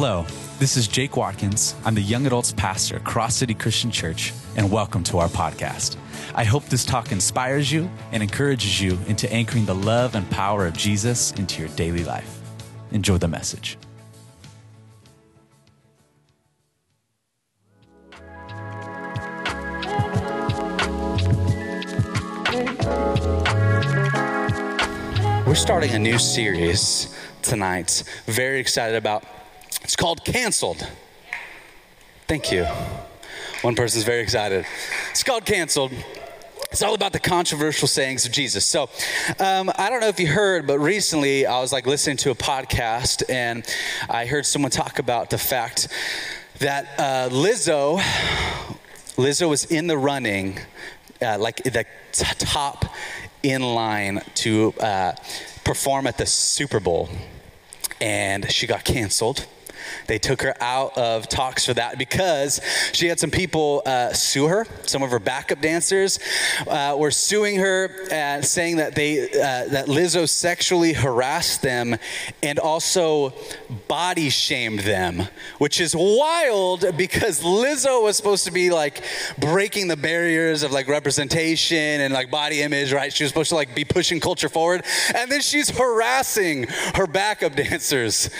Hello, this is Jake Watkins. I'm the young adults pastor at Cross City Christian Church, and welcome to our podcast. I hope this talk inspires you and encourages you into anchoring the love and power of Jesus into your daily life. Enjoy the message. We're starting a new series tonight. Very excited about. It's called Canceled. Thank you. One person's very excited. It's called Canceled. It's all about the controversial sayings of Jesus. So, um, I don't know if you heard, but recently I was like listening to a podcast and I heard someone talk about the fact that uh, Lizzo, Lizzo was in the running, uh, like the t- top in line to uh, perform at the Super Bowl, and she got canceled. They took her out of talks for that because she had some people uh, sue her. Some of her backup dancers uh, were suing her, uh, saying that they uh, that Lizzo sexually harassed them and also body shamed them, which is wild because Lizzo was supposed to be like breaking the barriers of like representation and like body image, right? She was supposed to like be pushing culture forward, and then she's harassing her backup dancers.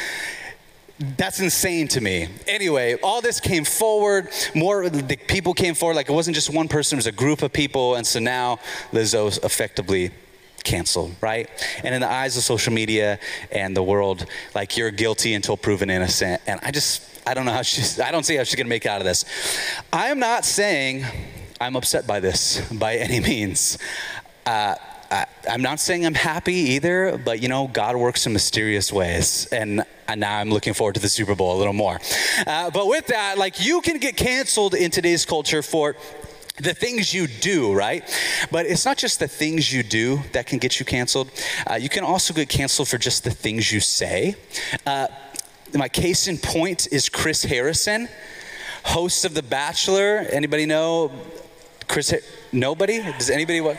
That's insane to me. Anyway, all this came forward. More the people came forward. Like it wasn't just one person; it was a group of people. And so now Lizzo's effectively canceled, right? And in the eyes of social media and the world, like you're guilty until proven innocent. And I just, I don't know how she's. I don't see how she's gonna make out of this. I am not saying I'm upset by this by any means. Uh, I, am not saying I'm happy either, but you know, God works in mysterious ways. And, and now I'm looking forward to the Super Bowl a little more. Uh, but with that, like you can get canceled in today's culture for the things you do, right? But it's not just the things you do that can get you canceled. Uh, you can also get canceled for just the things you say. Uh, my case in point is Chris Harrison, host of The Bachelor. Anybody know Chris? Nobody? Does anybody what?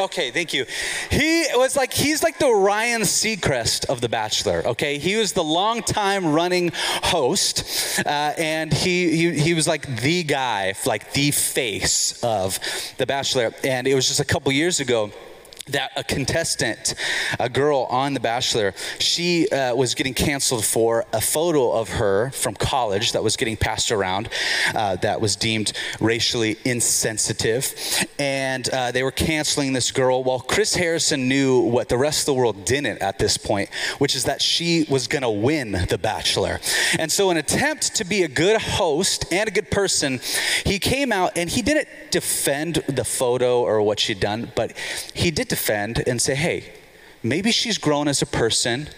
Okay, thank you. He was like, he's like the Ryan Seacrest of The Bachelor, okay? He was the long-time running host, uh, and he, he, he was like the guy, like the face of The Bachelor. And it was just a couple years ago that a contestant, a girl on The Bachelor, she uh, was getting canceled for a photo of her from college that was getting passed around uh, that was deemed racially insensitive. And uh, they were canceling this girl. Well, Chris Harrison knew what the rest of the world didn't at this point, which is that she was going to win The Bachelor. And so, in an attempt to be a good host and a good person, he came out and he didn't defend the photo or what she'd done, but he did defend and say, hey, maybe she's grown as a person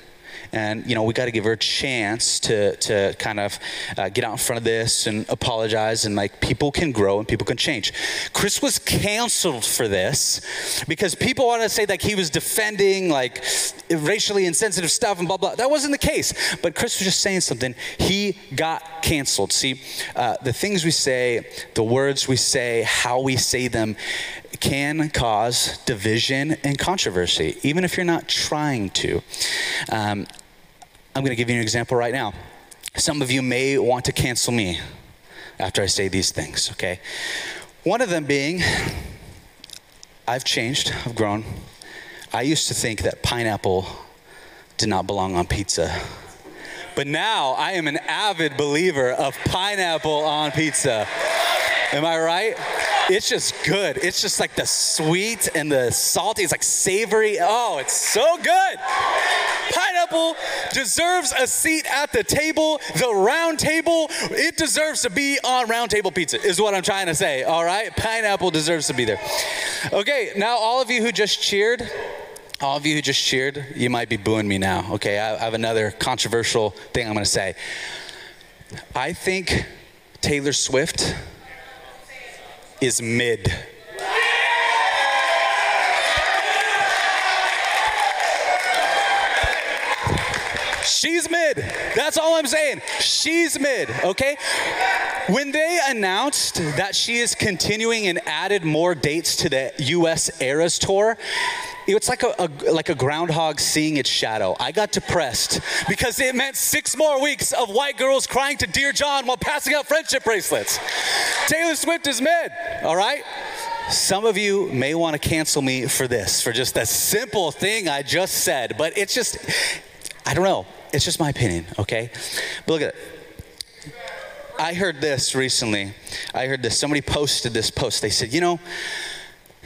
and you know we got to give her a chance to to kind of uh, get out in front of this and apologize and like people can grow and people can change. Chris was canceled for this because people want to say like he was defending like racially insensitive stuff and blah blah. That wasn't the case. But chris was just saying something. He got canceled. See uh, the things we say the words we say how we say them can cause division and controversy, even if you're not trying to. Um, I'm going to give you an example right now. Some of you may want to cancel me after I say these things, okay? One of them being, I've changed, I've grown. I used to think that pineapple did not belong on pizza. But now I am an avid believer of pineapple on pizza. Am I right? It's just good. It's just like the sweet and the salty. It's like savory. Oh, it's so good. Pineapple deserves a seat at the table, the round table. It deserves to be on round table pizza, is what I'm trying to say. All right? Pineapple deserves to be there. Okay, now all of you who just cheered, all of you who just cheered, you might be booing me now. Okay, I have another controversial thing I'm going to say. I think Taylor Swift is mid. She's mid. That's all I'm saying. She's mid, okay? When they announced that she is continuing and added more dates to the US Eras Tour, it's like a, a, like a groundhog seeing its shadow. I got depressed because it meant six more weeks of white girls crying to Dear John while passing out friendship bracelets. Taylor Swift is mid, all right? Some of you may want to cancel me for this, for just that simple thing I just said, but it's just, I don't know. It's just my opinion, okay? But look at it. I heard this recently. I heard this. Somebody posted this post. They said, you know,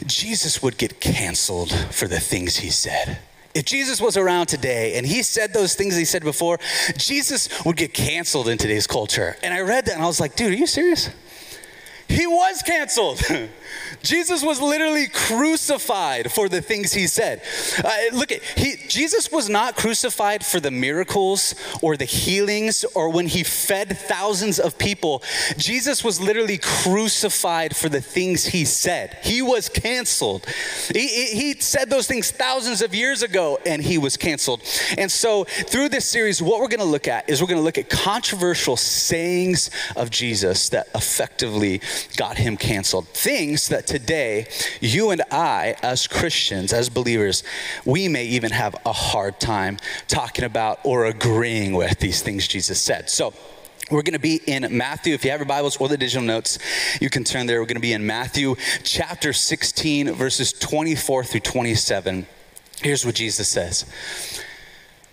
Jesus would get canceled for the things he said. If Jesus was around today and he said those things he said before, Jesus would get canceled in today's culture. And I read that and I was like, dude, are you serious? He was canceled. Jesus was literally crucified for the things he said. Uh, look at he Jesus was not crucified for the miracles or the healings or when he fed thousands of people. Jesus was literally crucified for the things he said. He was canceled. He, he said those things thousands of years ago and he was canceled. And so through this series what we're going to look at is we're going to look at controversial sayings of Jesus that effectively got him canceled. Things that today, you and I, as Christians, as believers, we may even have a hard time talking about or agreeing with these things Jesus said. So, we're going to be in Matthew. If you have your Bibles or the digital notes, you can turn there. We're going to be in Matthew chapter 16, verses 24 through 27. Here's what Jesus says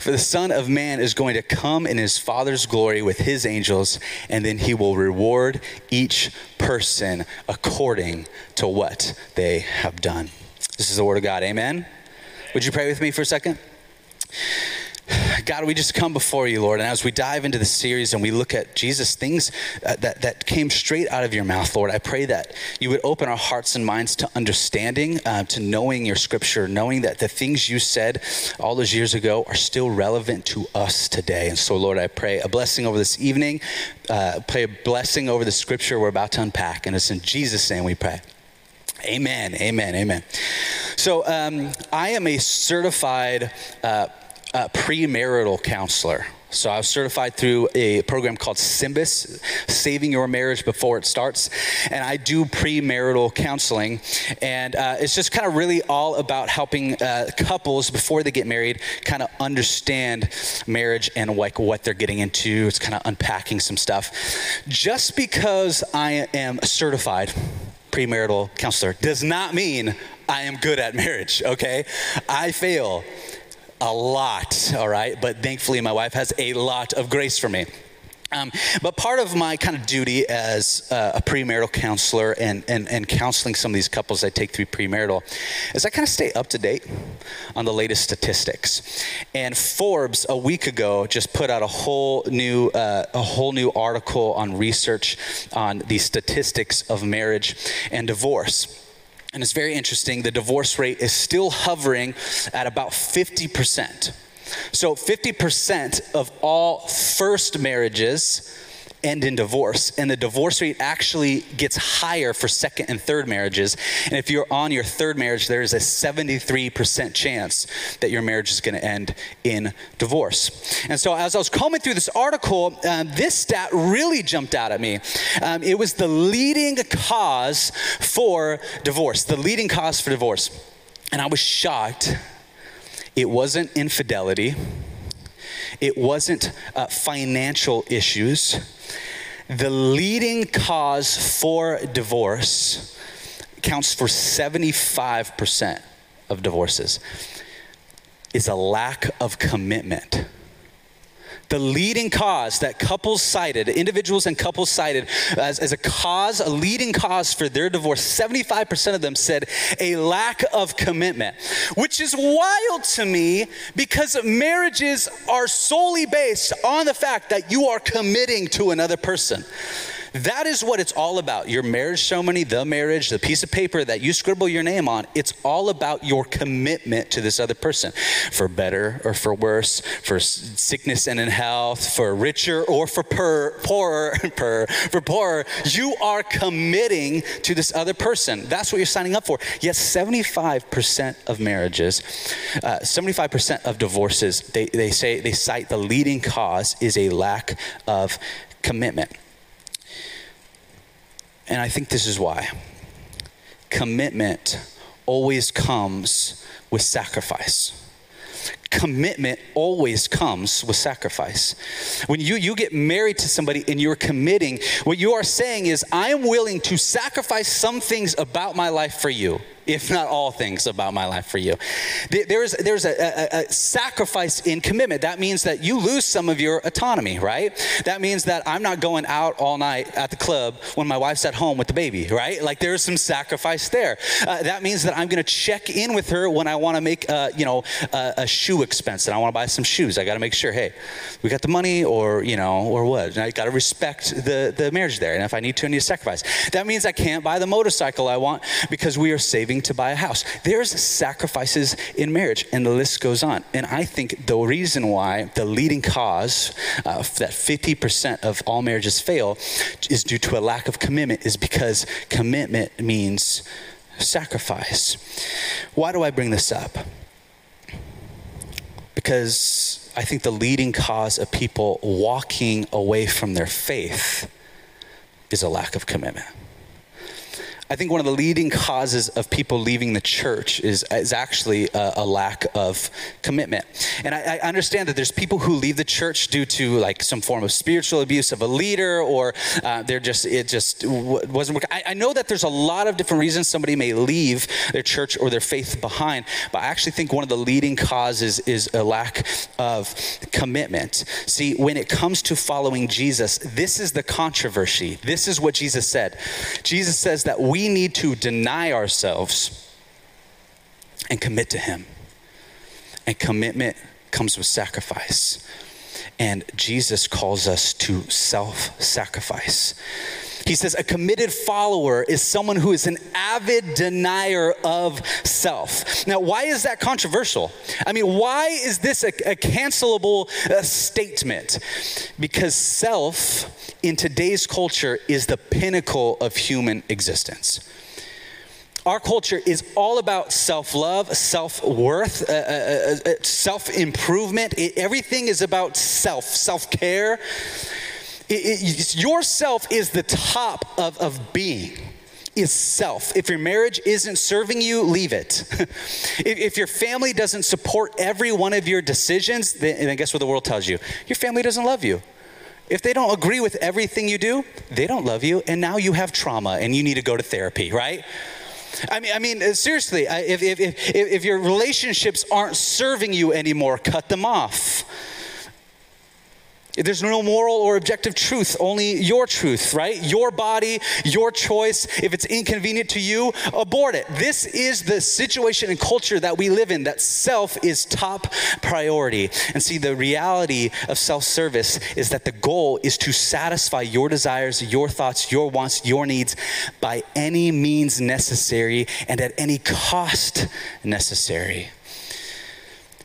For the Son of Man is going to come in his Father's glory with his angels, and then he will reward each person according to what they have done. This is the word of God. Amen. Would you pray with me for a second? God, we just come before you, Lord, and as we dive into the series and we look at Jesus, things uh, that, that came straight out of your mouth, Lord, I pray that you would open our hearts and minds to understanding, uh, to knowing your scripture, knowing that the things you said all those years ago are still relevant to us today. And so, Lord, I pray a blessing over this evening, uh, pray a blessing over the scripture we're about to unpack. And it's in Jesus' name we pray. Amen, amen, amen. So, um, I am a certified uh, uh, premarital counselor. So I was certified through a program called SYMBIS, Saving Your Marriage Before It Starts. And I do premarital counseling. And uh, it's just kind of really all about helping uh, couples before they get married kind of understand marriage and like what they're getting into. It's kind of unpacking some stuff. Just because I am certified premarital counselor does not mean I am good at marriage, okay? I fail a lot, all right? But thankfully, my wife has a lot of grace for me. Um, but part of my kind of duty as uh, a premarital counselor and, and, and counseling some of these couples I take through premarital is I kind of stay up to date on the latest statistics. And Forbes a week ago just put out a whole new uh, a whole new article on research on the statistics of marriage and divorce. And it's very interesting. The divorce rate is still hovering at about 50%. So 50% of all first marriages end in divorce. And the divorce rate actually gets higher for second and third marriages. And if you're on your third marriage, there is a 73% chance that your marriage is going to end in divorce. And so as I was combing through this article, um, this stat really jumped out at me. Um, it was the leading cause for divorce, the leading cause for divorce. And I was shocked. It wasn't infidelity. It wasn't uh, financial issues the leading cause for divorce counts for 75% of divorces is a lack of commitment the leading cause that couples cited, individuals and couples cited as, as a cause, a leading cause for their divorce, 75% of them said a lack of commitment, which is wild to me because marriages are solely based on the fact that you are committing to another person. That is what it's all about. Your marriage ceremony, the marriage, the piece of paper that you scribble your name on, it's all about your commitment to this other person for better or for worse, for sickness and in health, for richer or for per, poorer, per, for poorer. You are committing to this other person. That's what you're signing up for. Yet 75% of marriages, uh, 75% of divorces, they, they say, they cite the leading cause is a lack of commitment. And I think this is why. Commitment always comes with sacrifice. Commitment always comes with sacrifice. When you, you get married to somebody and you're committing, what you are saying is, I am willing to sacrifice some things about my life for you if not all things about my life for you. There's, there's a, a, a, sacrifice in commitment. That means that you lose some of your autonomy, right? That means that I'm not going out all night at the club when my wife's at home with the baby, right? Like there's some sacrifice there. Uh, that means that I'm going to check in with her when I want to make, uh, you know, a, a shoe expense and I want to buy some shoes. I got to make sure, hey, we got the money or, you know, or what? And I got to respect the, the marriage there. And if I need to, I need to sacrifice. That means I can't buy the motorcycle I want because we are saving to buy a house. There's sacrifices in marriage, and the list goes on. And I think the reason why the leading cause uh, that 50% of all marriages fail is due to a lack of commitment, is because commitment means sacrifice. Why do I bring this up? Because I think the leading cause of people walking away from their faith is a lack of commitment. I think one of the leading causes of people leaving the church is, is actually a, a lack of commitment. And I, I, understand that there's people who leave the church due to like some form of spiritual abuse of a leader, or uh, they're just it just wasn't working. I, I know that there's a lot of different reasons somebody may leave their church or their faith behind, but I actually think one of the leading causes is a lack of commitment. See, when it comes to following Jesus, this is the controversy. This is what Jesus said. Jesus says that we we need to deny ourselves and commit to Him. And commitment comes with sacrifice. And Jesus calls us to self sacrifice. He says, a committed follower is someone who is an avid denier of self. Now, why is that controversial? I mean, why is this a, a cancelable uh, statement? Because self in today's culture is the pinnacle of human existence our culture is all about self love, self worth, uh, uh, uh, uh self improvement. Everything is about self, self care. Yourself is the top of, of being is self. If your marriage isn't serving you, leave it. if, if, your family doesn't support every one of your decisions, then, then guess what the world tells you? Your family doesn't love you. If they don't agree with everything you do, they don't love you, and now you have trauma and you need to go to therapy, right? I mean, I mean, uh, seriously, if, if, if, if your relationships aren't serving you anymore, cut them off. There's no moral or objective truth, only your truth, right? Your body, your choice. If it's inconvenient to you, abort it. This is the situation and culture that we live in, that self is top priority. And see, the reality of self service is that the goal is to satisfy your desires, your thoughts, your wants, your needs by any means necessary and at any cost necessary.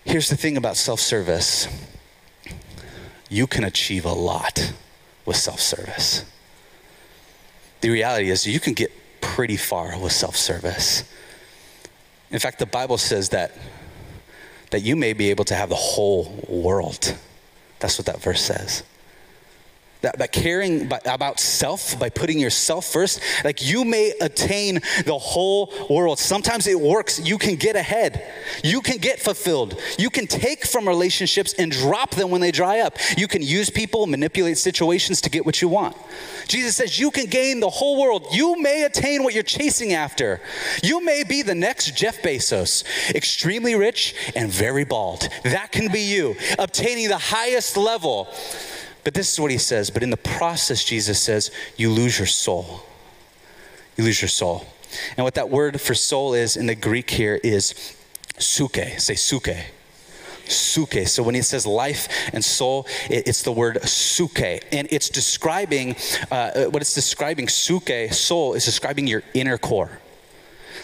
Here's the thing about self service you can achieve a lot with self service. The reality is, you can get pretty far with self service. In fact, the Bible says that, that you may be able to have the whole world. That's what that verse says that, that caring by, about self, by putting yourself first, like you may attain the whole world. Sometimes it works. You can get ahead. You can get fulfilled. You can take from relationships and drop them when they dry up. You can use people, manipulate situations to get what you want. Jesus says you can gain the whole world. You may attain what you're chasing after. You may be the next Jeff Bezos, extremely rich and very bald. That can be you, obtaining the highest level. But this is what he says. But in the process, Jesus says, you lose your soul. You lose your soul. And what that word for soul is in the Greek here is suke. Say suke. suke. So when he says life and soul, it, it's the word suke. And it's describing, uh, what it's describing, suke, soul, is describing your inner core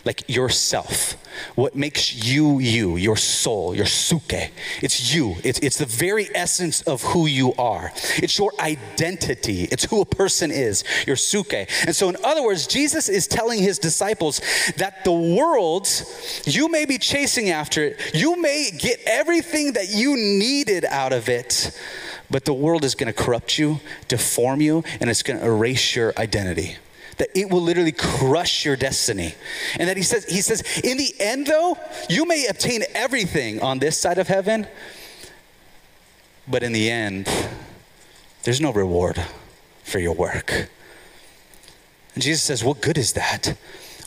like yourself. What makes you you, your soul, your suke. It's you. It's, it's the very essence of who you are. It's your identity. It's who a person is, your suke. And so, in other words, Jesus is telling his disciples that the world, you may be chasing after it, you may get everything that you needed out of it, but the world is going to corrupt you, deform you, and it's going to erase your identity that it will literally crush your destiny. And that he says, he says, in the end though, you may obtain everything on this side of heaven, but in the end, there's no reward for your work. And Jesus says, What good is that?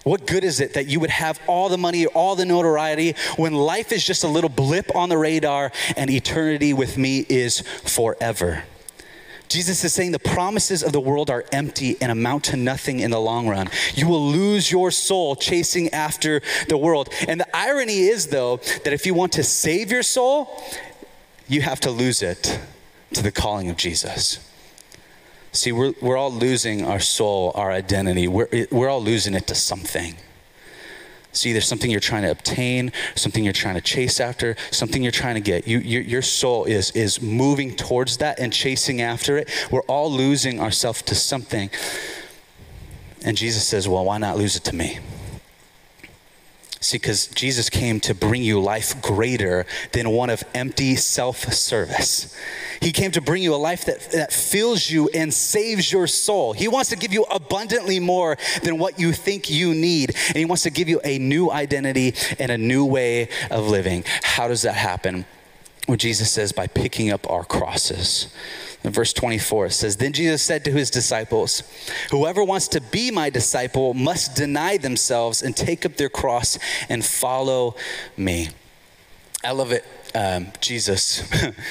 What good is it that you would have all the money, all the notoriety, when life is just a little blip on the radar and eternity with me is forever? Jesus is saying the promises of the world are empty and amount to nothing in the long run. You will lose your soul chasing after the world. And the irony is, though, that if you want to save your soul, you have to lose it to the calling of Jesus. See, we're, we're all losing our soul, our identity. We're, we're all losing it to something. See, there's something you're trying to obtain, something you're trying to chase after, something you're trying to get. You, your, your soul is, is moving towards that and chasing after it. We're all losing ourselves to something. And Jesus says, Well, why not lose it to me? See, because Jesus came to bring you life greater than one of empty self service. He came to bring you a life that, that fills you and saves your soul. He wants to give you abundantly more than what you think you need. And He wants to give you a new identity and a new way of living. How does that happen? Well, Jesus says, by picking up our crosses. In verse 24, it says, Then Jesus said to his disciples, Whoever wants to be my disciple must deny themselves and take up their cross and follow me. I love it, um, Jesus,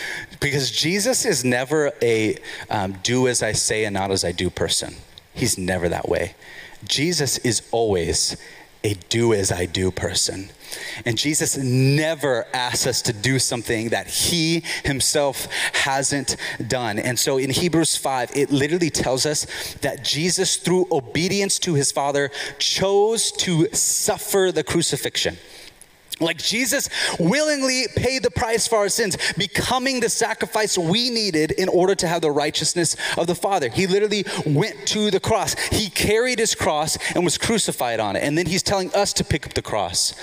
because Jesus is never a um, do as I say and not as I do person. He's never that way. Jesus is always a do as I do person. And Jesus never asks us to do something that he himself hasn't done. And so in Hebrews 5, it literally tells us that Jesus, through obedience to his Father, chose to suffer the crucifixion. Like Jesus willingly paid the price for our sins, becoming the sacrifice we needed in order to have the righteousness of the Father. He literally went to the cross. He carried his cross and was crucified on it. And then he's telling us to pick up the cross.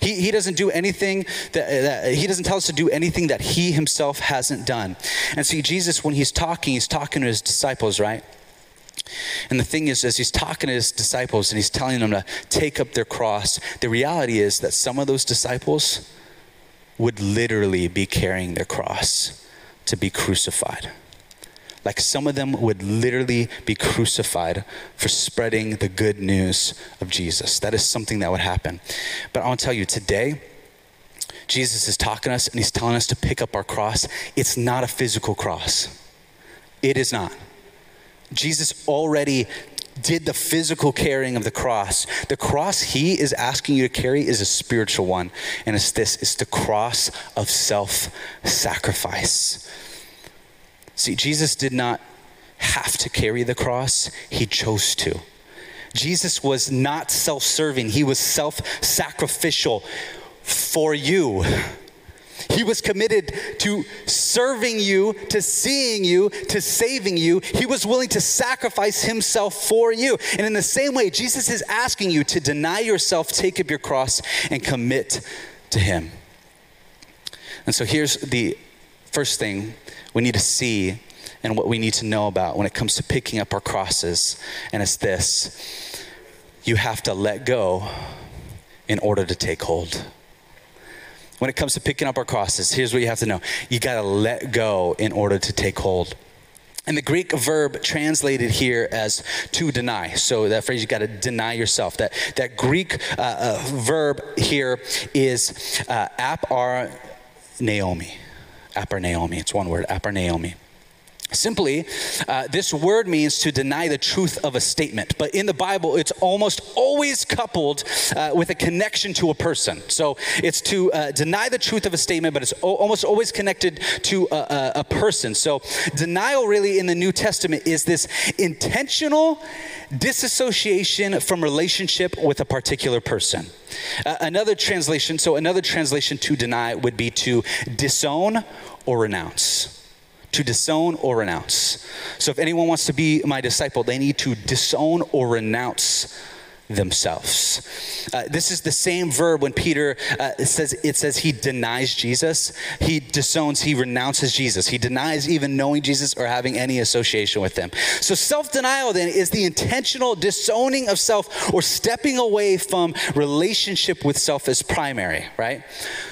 He, he doesn't do anything that, that he doesn't tell us to do anything that he himself hasn't done. And see, Jesus, when he's talking, he's talking to his disciples, right? And the thing is, as he's talking to his disciples and he's telling them to take up their cross, the reality is that some of those disciples would literally be carrying their cross to be crucified. Like some of them would literally be crucified for spreading the good news of Jesus. That is something that would happen. But I want to tell you today, Jesus is talking to us and he's telling us to pick up our cross. It's not a physical cross, it is not. Jesus already did the physical carrying of the cross. The cross he is asking you to carry is a spiritual one. And it's this it's the cross of self sacrifice. See, Jesus did not have to carry the cross, he chose to. Jesus was not self serving, he was self sacrificial for you. He was committed to serving you, to seeing you, to saving you. He was willing to sacrifice himself for you. And in the same way, Jesus is asking you to deny yourself, take up your cross, and commit to him. And so here's the first thing we need to see and what we need to know about when it comes to picking up our crosses. And it's this you have to let go in order to take hold when it comes to picking up our crosses, here's what you have to know you got to let go in order to take hold. And the Greek verb translated here as to deny. So that phrase, you got to deny yourself. That, that Greek uh, uh, verb here is uh, apar Naomi. Aparneomai. It's one word, aparneomai. Simply, uh, this word means to deny the truth of a statement. But in the Bible, it's almost always coupled uh, with a connection to a person. So it's to uh, deny the truth of a statement, but it's o- almost always connected to a, a, a person. So denial, really, in the New Testament, is this intentional disassociation from relationship with a particular person. Uh, another translation, so another translation to deny would be to disown or renounce to disown or renounce. So if anyone wants to be my disciple, they need to disown or renounce themselves. Uh, this is the same verb when Peter uh, it says it says he denies Jesus. He disowns, he renounces Jesus. He denies even knowing Jesus or having any association with him. So self-denial then is the intentional disowning of self or stepping away from relationship with self as primary, right?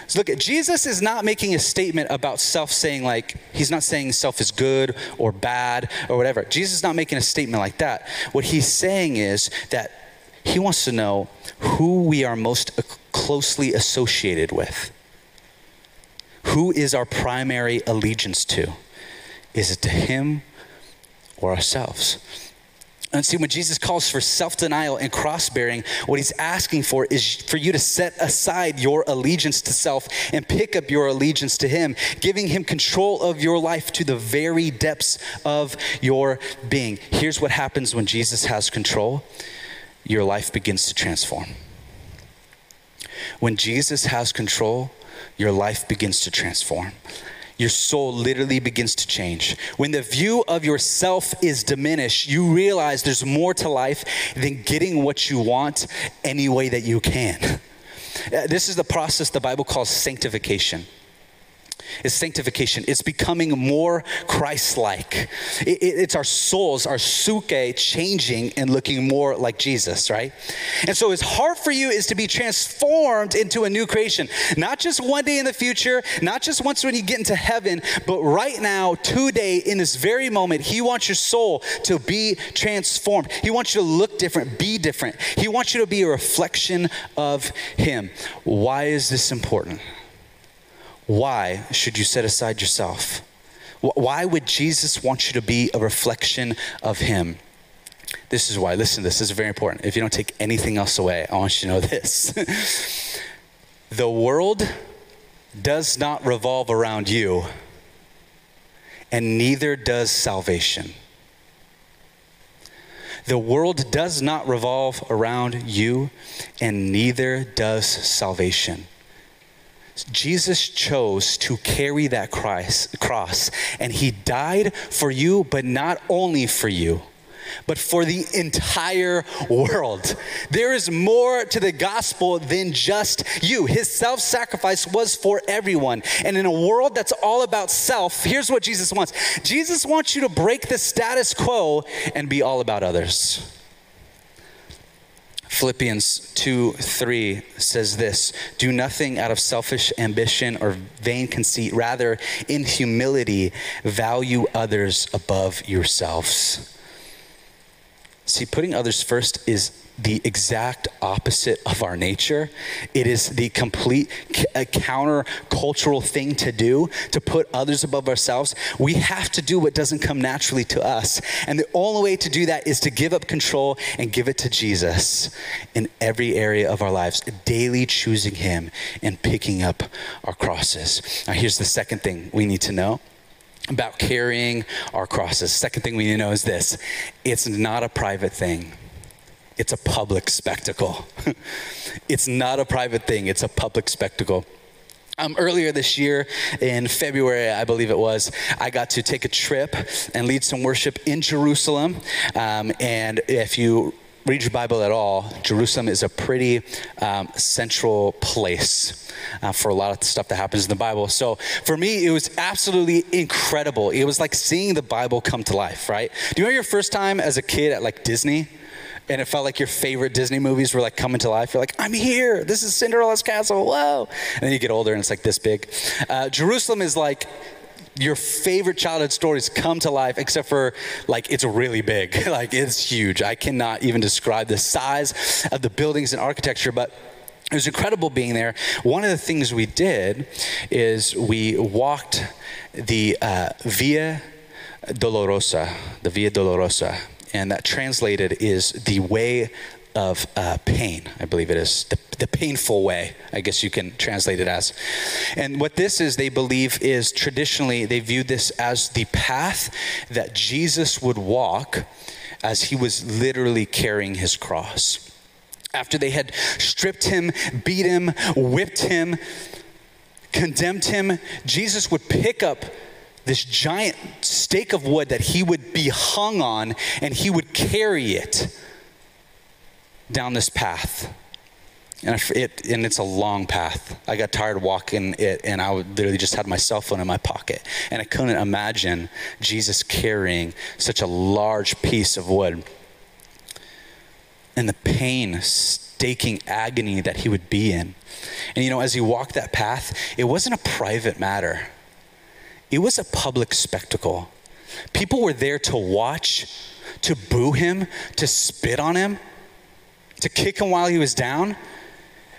So look, Jesus is not making a statement about self saying like he's not saying self is good or bad or whatever. Jesus is not making a statement like that. What he's saying is that he wants to know who we are most closely associated with. Who is our primary allegiance to? Is it to Him or ourselves? And see, when Jesus calls for self denial and cross bearing, what he's asking for is for you to set aside your allegiance to self and pick up your allegiance to him, giving him control of your life to the very depths of your being. Here's what happens when Jesus has control your life begins to transform. When Jesus has control, your life begins to transform. Your soul literally begins to change. When the view of yourself is diminished, you realize there's more to life than getting what you want any way that you can. Uh, this is the process the Bible calls sanctification is sanctification. It's becoming more Christ like. It, it, it's our souls, our suke, changing and looking more like Jesus, right? And so his heart for you is to be transformed into a new creation. Not just one day in the future, not just once when you get into heaven, but right now, today, in this very moment, he wants your soul to be transformed. He wants you to look different, be different. He wants you to be a reflection of him. Why is this important? Why should you set aside yourself? Why would Jesus want you to be a reflection of Him? This is why. Listen, this is very important. If you don't take anything else away, I want you to know this. the world does not revolve around you, and neither does salvation. The world does not revolve around you, and neither does salvation. Jesus chose to carry that cross, and he died for you, but not only for you, but for the entire world. There is more to the gospel than just you. His self sacrifice was for everyone. And in a world that's all about self, here's what Jesus wants Jesus wants you to break the status quo and be all about others. Philippians 2 3 says this Do nothing out of selfish ambition or vain conceit. Rather, in humility, value others above yourselves. See, putting others first is the exact opposite of our nature. It is the complete uh, counter cultural thing to do to put others above ourselves. We have to do what doesn't come naturally to us. And the only way to do that is to give up control and give it to Jesus in every area of our lives, daily choosing Him and picking up our crosses. Now, here's the second thing we need to know about carrying our crosses. Second thing we need to know is this it's not a private thing it's a public spectacle. it's not a private thing, it's a public spectacle. Um, earlier this year, in February, I believe it was, I got to take a trip and lead some worship in Jerusalem. Um, and if you read your Bible at all, Jerusalem is a pretty um, central place uh, for a lot of stuff that happens in the Bible. So for me, it was absolutely incredible. It was like seeing the Bible come to life, right? Do you remember your first time as a kid at like Disney? And it felt like your favorite Disney movies were like coming to life. You're like, I'm here. This is Cinderella's castle. Whoa. And then you get older and it's like this big. Uh, Jerusalem is like your favorite childhood stories come to life except for like it's really big like it's huge i cannot even describe the size of the buildings and architecture but it was incredible being there one of the things we did is we walked the uh, via Dolorosa, the Via Dolorosa, and that translated is the way of uh, pain, I believe it is. The, the painful way, I guess you can translate it as. And what this is, they believe, is traditionally, they viewed this as the path that Jesus would walk as he was literally carrying his cross. After they had stripped him, beat him, whipped him, condemned him, Jesus would pick up this giant stake of wood that he would be hung on and he would carry it down this path. And, it, and it's a long path. I got tired walking it, and I literally just had my cell phone in my pocket. And I couldn't imagine Jesus carrying such a large piece of wood. And the pain, staking agony that he would be in. And you know, as he walked that path, it wasn't a private matter, it was a public spectacle. People were there to watch, to boo him, to spit on him to kick him while he was down.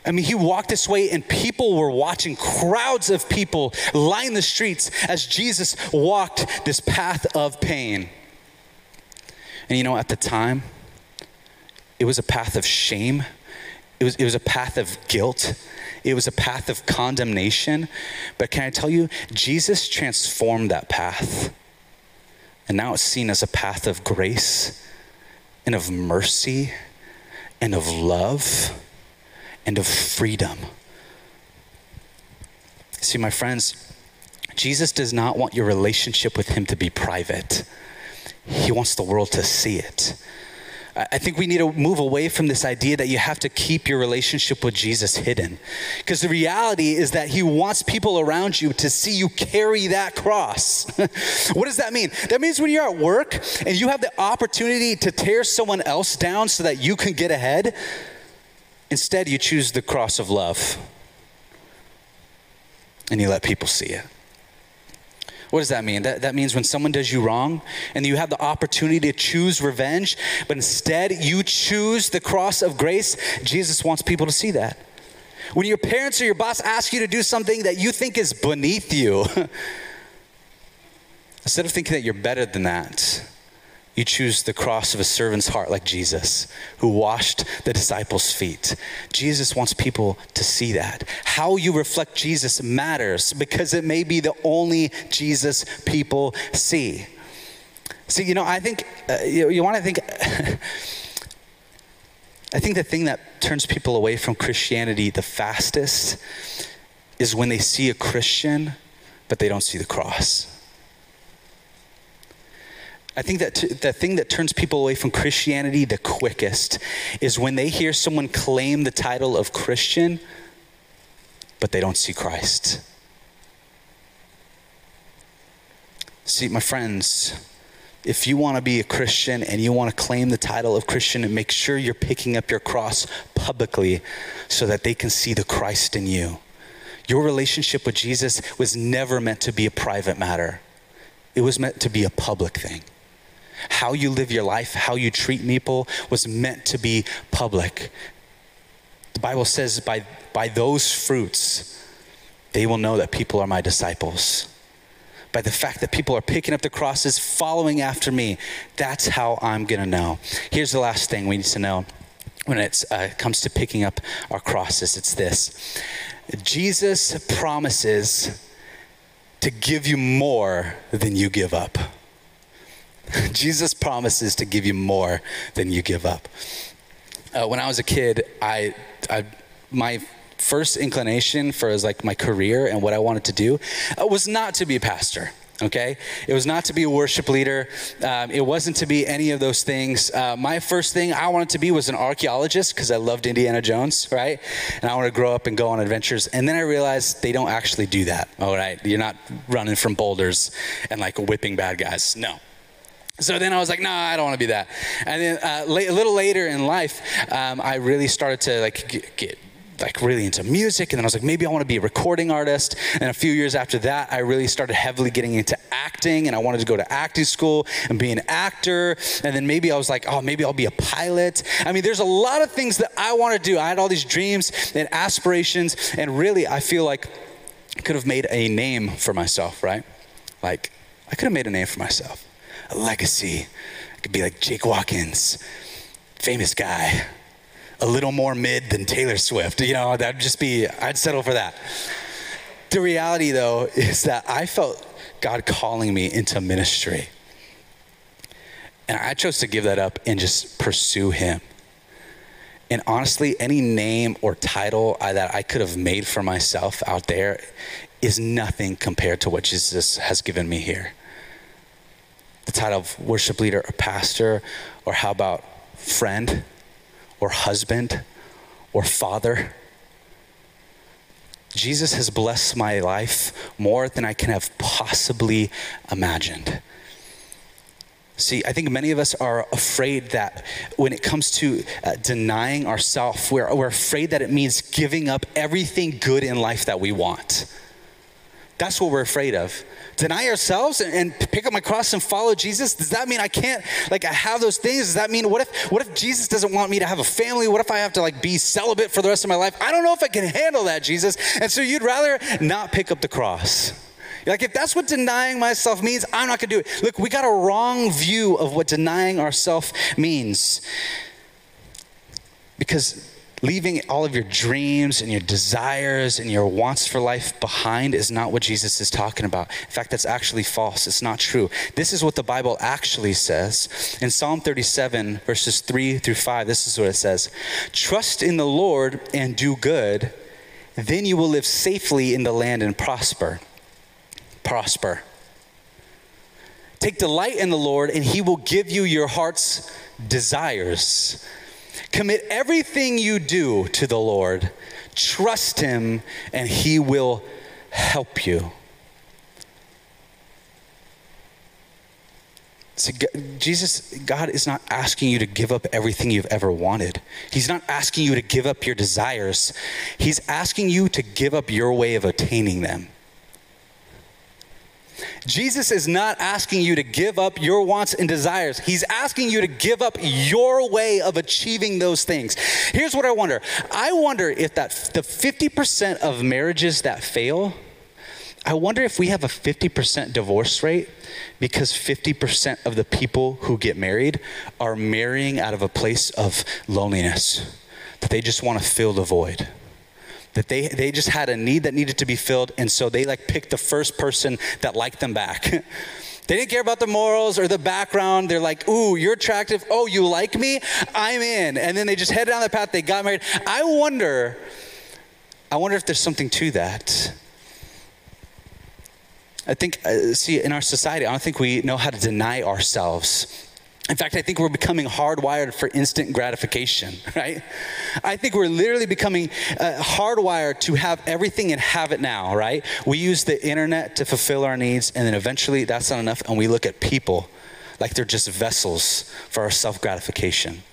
I mean, he walked this way, and people were watching, crowds of people line the streets as Jesus walked this path of pain. And you know, at the time, it was a path of shame, it was, it was a path of guilt, it was a path of condemnation. But can I tell you, Jesus transformed that path. And now it's seen as a path of grace and of mercy and of love and of freedom. See, my friends, Jesus does not want your relationship with Him to be private, He wants the world to see it. I think we need to move away from this idea that you have to keep your relationship with Jesus hidden. Because the reality is that He wants people around you to see you carry that cross. what does that mean? That means when you're at work and you have the opportunity to tear someone else down so that you can get ahead, instead you choose the cross of love and you let people see it. What does that mean? That, that means when someone does you wrong and you have the opportunity to choose revenge, but instead you choose the cross of grace, Jesus wants people to see that. When your parents or your boss ask you to do something that you think is beneath you, instead of thinking that you're better than that, you choose the cross of a servant's heart like Jesus, who washed the disciples' feet. Jesus wants people to see that. How you reflect Jesus matters because it may be the only Jesus people see. See, you know, I think, uh, you, you want to think, I think the thing that turns people away from Christianity the fastest is when they see a Christian, but they don't see the cross. I think that t- the thing that turns people away from Christianity the quickest is when they hear someone claim the title of Christian, but they don't see Christ. See, my friends, if you want to be a Christian and you want to claim the title of Christian, make sure you're picking up your cross publicly so that they can see the Christ in you. Your relationship with Jesus was never meant to be a private matter, it was meant to be a public thing. How you live your life, how you treat people was meant to be public. The Bible says, by, by those fruits, they will know that people are my disciples. By the fact that people are picking up the crosses, following after me, that's how I'm going to know. Here's the last thing we need to know when it uh, comes to picking up our crosses it's this Jesus promises to give you more than you give up. Jesus promises to give you more than you give up. Uh, when I was a kid, I, I, my first inclination for as like my career and what I wanted to do uh, was not to be a pastor. Okay, it was not to be a worship leader. Um, it wasn't to be any of those things. Uh, my first thing I wanted to be was an archaeologist because I loved Indiana Jones, right? And I want to grow up and go on adventures. And then I realized they don't actually do that. All right, you're not running from boulders and like whipping bad guys. No, so then I was like, no, nah, I don't want to be that. And then uh, a little later in life, um, I really started to like get, get like really into music and then I was like maybe I want to be a recording artist. And a few years after that I really started heavily getting into acting and I wanted to go to acting school and be an actor. And then maybe I was like oh maybe I'll be a pilot. I mean there's a lot of things that I want to do. I had all these dreams and aspirations and really I feel like I could have made a name for myself right? Like I could have made a name for myself a legacy. I could be like Jake Watkins, famous guy, a little more mid than Taylor Swift. You know, that'd just be, I'd settle for that. The reality, though, is that I felt God calling me into ministry. And I chose to give that up and just pursue Him. And honestly, any name or title that I could have made for myself out there is nothing compared to what Jesus has given me here. The title of worship leader or pastor, or how about friend or husband or father? Jesus has blessed my life more than I can have possibly imagined. See, I think many of us are afraid that when it comes to uh, denying ourselves, we're, we're afraid that it means giving up everything good in life that we want. That's what we're afraid of. Deny ourselves and, and, pick up my cross and follow Jesus. Does that mean I can't like I have those things? Does that mean what if what if Jesus doesn't want me to have a family? What if I have to like be celibate for the rest of my life? I don't know if I can handle that, Jesus. And so you'd rather not pick up the cross. Like, if that's what denying myself means, I'm not gonna do it. Look, we got a wrong view of what denying ourselves means. Because leaving all of your dreams and your desires and your wants for life behind is not what Jesus is talking about. In fact, that's actually false. It's not true. This is what the Bible actually says. In Psalm 37, verses 3 through 5, this is what it says Trust in the Lord and do good, then you will live safely in the land and prosper prosper. Take delight in the Lord, and He will give you your heart's desires. Commit everything you do to the Lord. Trust Him, and He will help you. See, Jesus, God is not asking you to give up everything you've ever wanted. He's not asking you to give up your desires. He's asking you to give up your way of attaining them. Jesus is not asking you to give up your wants and desires. He's asking you to give up your way of achieving those things. Here's what I wonder I wonder if that the 50% of marriages that fail, I wonder if we have a 50% divorce rate because 50% of the people who get married are marrying out of a place of loneliness, that they just want to fill the void that they, they just had a need that needed to be filled and so they like picked the first person that liked them back. They didn't care about the morals or the background. They're like ooh you're attractive. Oh you like me? I'm in. And then they just head down the path. They got married. I wonder i wonder if there's something to that. I think uh, see in our society i don't think we know how to deny ourselves in fact, I think we're becoming hardwired for instant gratification, right? I think we're literally becoming uh, hardwired to have everything and have it now, right? We use the internet to fulfill our needs, and then eventually that's not enough, and we look at people like they're just vessels for our self gratification.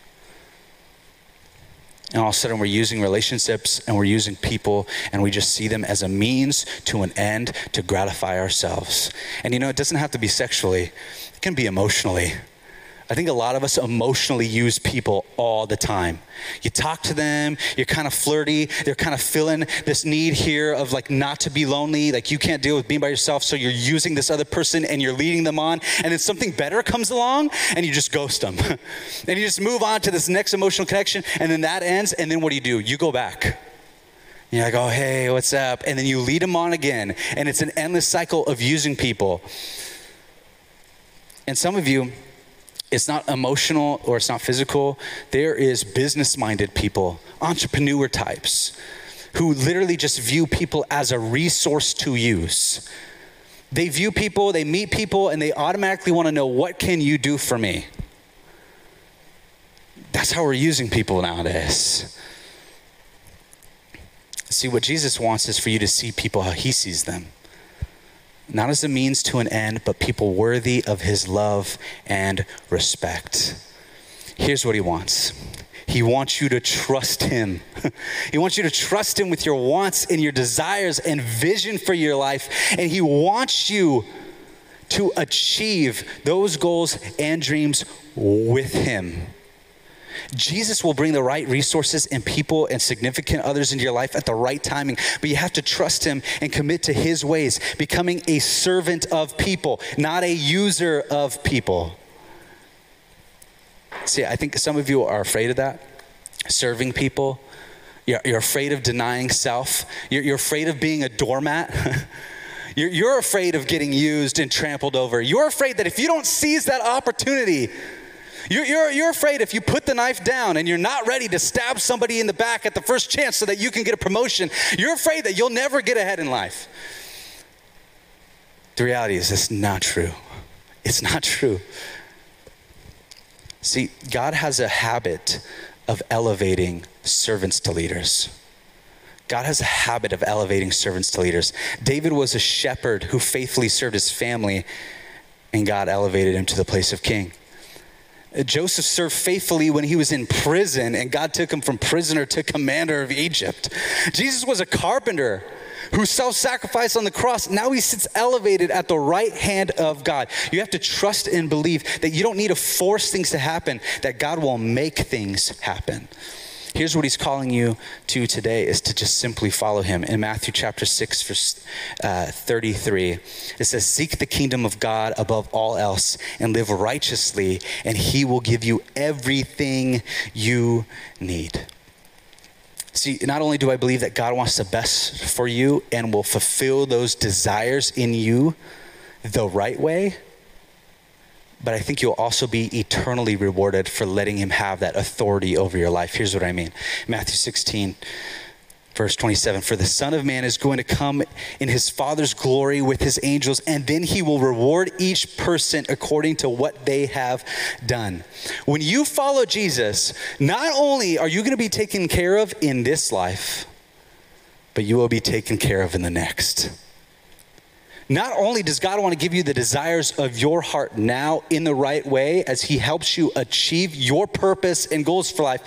And all of a sudden, we're using relationships and we're using people, and we just see them as a means to an end to gratify ourselves. And you know, it doesn't have to be sexually, it can be emotionally I think a lot of us emotionally use people all the time. You talk to them, you're kind of flirty, they're kind of feeling this need here of like not to be lonely, like you can't deal with being by yourself, so you're using this other person and you're leading them on, and then something better comes along and you just ghost them. and you just move on to this next emotional connection, and then that ends, and then what do you do? You go back. You're like, oh, hey, what's up? And then you lead them on again, and it's an endless cycle of using people. And some of you, it's not emotional or it's not physical. There is business minded people, entrepreneur types, who literally just view people as a resource to use. They view people, they meet people, and they automatically want to know what can you do for me? That's how we're using people nowadays. See, what Jesus wants is for you to see people how he sees them not as a means to an end, but people worthy of his love and respect. Here's what he wants he wants you to trust him. he wants you to trust him with your wants and your desires and vision for your life. And he wants you to achieve those goals and dreams with him. Jesus will bring the right resources and people and significant others into your life at the right timing, but you have to trust Him and commit to His ways, becoming a servant of people, not a user of people. See, I think some of you are afraid of that, serving people. You're, you're afraid of denying self. You're, you're afraid of being a doormat. you're, you're afraid of getting used and trampled over. You're afraid that if you don't seize that opportunity, you're, you're, you're afraid if you put the knife down and you're not ready to stab somebody in the back at the first chance so that you can get a promotion, you're afraid that you'll never get ahead in life. The reality is, it's not true. It's not true. See, God has a habit of elevating servants to leaders. God has a habit of elevating servants to leaders. David was a shepherd who faithfully served his family, and God elevated him to the place of king. Uh, Joseph served faithfully when he was in prison, and God took him from prisoner to commander of Egypt. Jesus was a carpenter who self sacrificed on the cross. Now he sits elevated at the right hand of God. You have to trust and believe that you don't need to force things to happen, that God will make things happen. Here's what he's calling you to today is to just simply follow him. In Matthew chapter 6, verse uh, 33, it says, Seek the kingdom of God above all else and live righteously, and he will give you everything you need. See, not only do I believe that God wants the best for you and will fulfill those desires in you the right way, but I think you'll also be eternally rewarded for letting Him have that authority over your life. Here's what I mean Matthew 16, Verse 27 For the Son of Man is going to come in his Father's glory with his angels, and then he will reward each person according to what they have done. When you follow Jesus, not only are you going to be taken care of in this life, but you will be taken care of in the next. Not only does God want to give you the desires of your heart now in the right way as He helps you achieve your purpose and goals for life,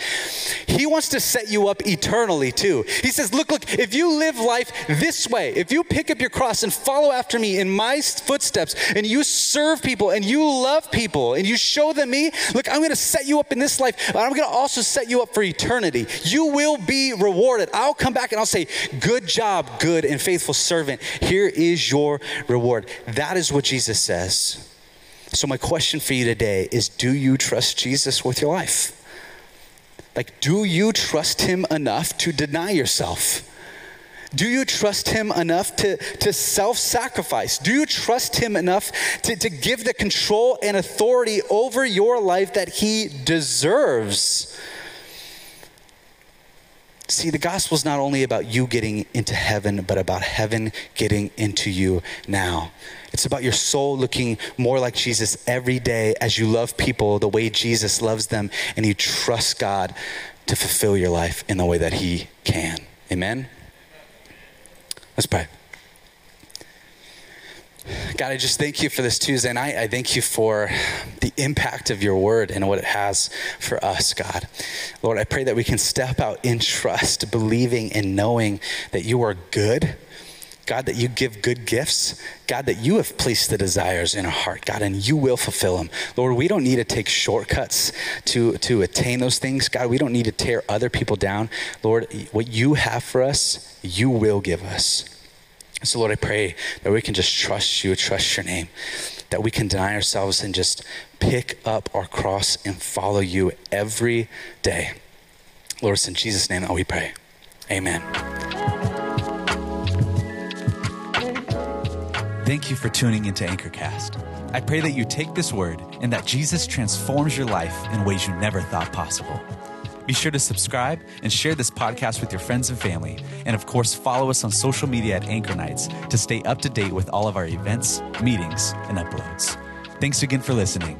He wants to set you up eternally too. He says, Look, look, if you live life this way, if you pick up your cross and follow after me in my footsteps, and you serve people and you love people and you show them me, look, I'm going to set you up in this life, but I'm going to also set you up for eternity. You will be rewarded. I'll come back and I'll say, Good job, good and faithful servant. Here is your reward. That is what Jesus says. So, my question for you today is Do you trust Jesus with your life? Like, do you trust him enough to deny yourself? Do you trust him enough to, to self sacrifice? Do you trust him enough to, to give the control and authority over your life that he deserves? See, the gospel is not only about you getting into heaven, but about heaven getting into you now. It's about your soul looking more like Jesus every day as you love people the way Jesus loves them and you trust God to fulfill your life in the way that He can. Amen? Let's pray. God, I just thank you for this Tuesday night. I thank you for impact of your word and what it has for us, God. Lord, I pray that we can step out in trust, believing and knowing that you are good. God, that you give good gifts. God, that you have placed the desires in our heart, God, and you will fulfill them. Lord, we don't need to take shortcuts to, to attain those things. God, we don't need to tear other people down. Lord, what you have for us, you will give us. So, Lord, I pray that we can just trust you, trust your name, that we can deny ourselves and just pick up our cross and follow you every day. Lord, in Jesus' name we pray. Amen. Thank you for tuning into Anchorcast. I pray that you take this word and that Jesus transforms your life in ways you never thought possible. Be sure to subscribe and share this podcast with your friends and family. And of course, follow us on social media at Anchor Nights to stay up to date with all of our events, meetings, and uploads. Thanks again for listening,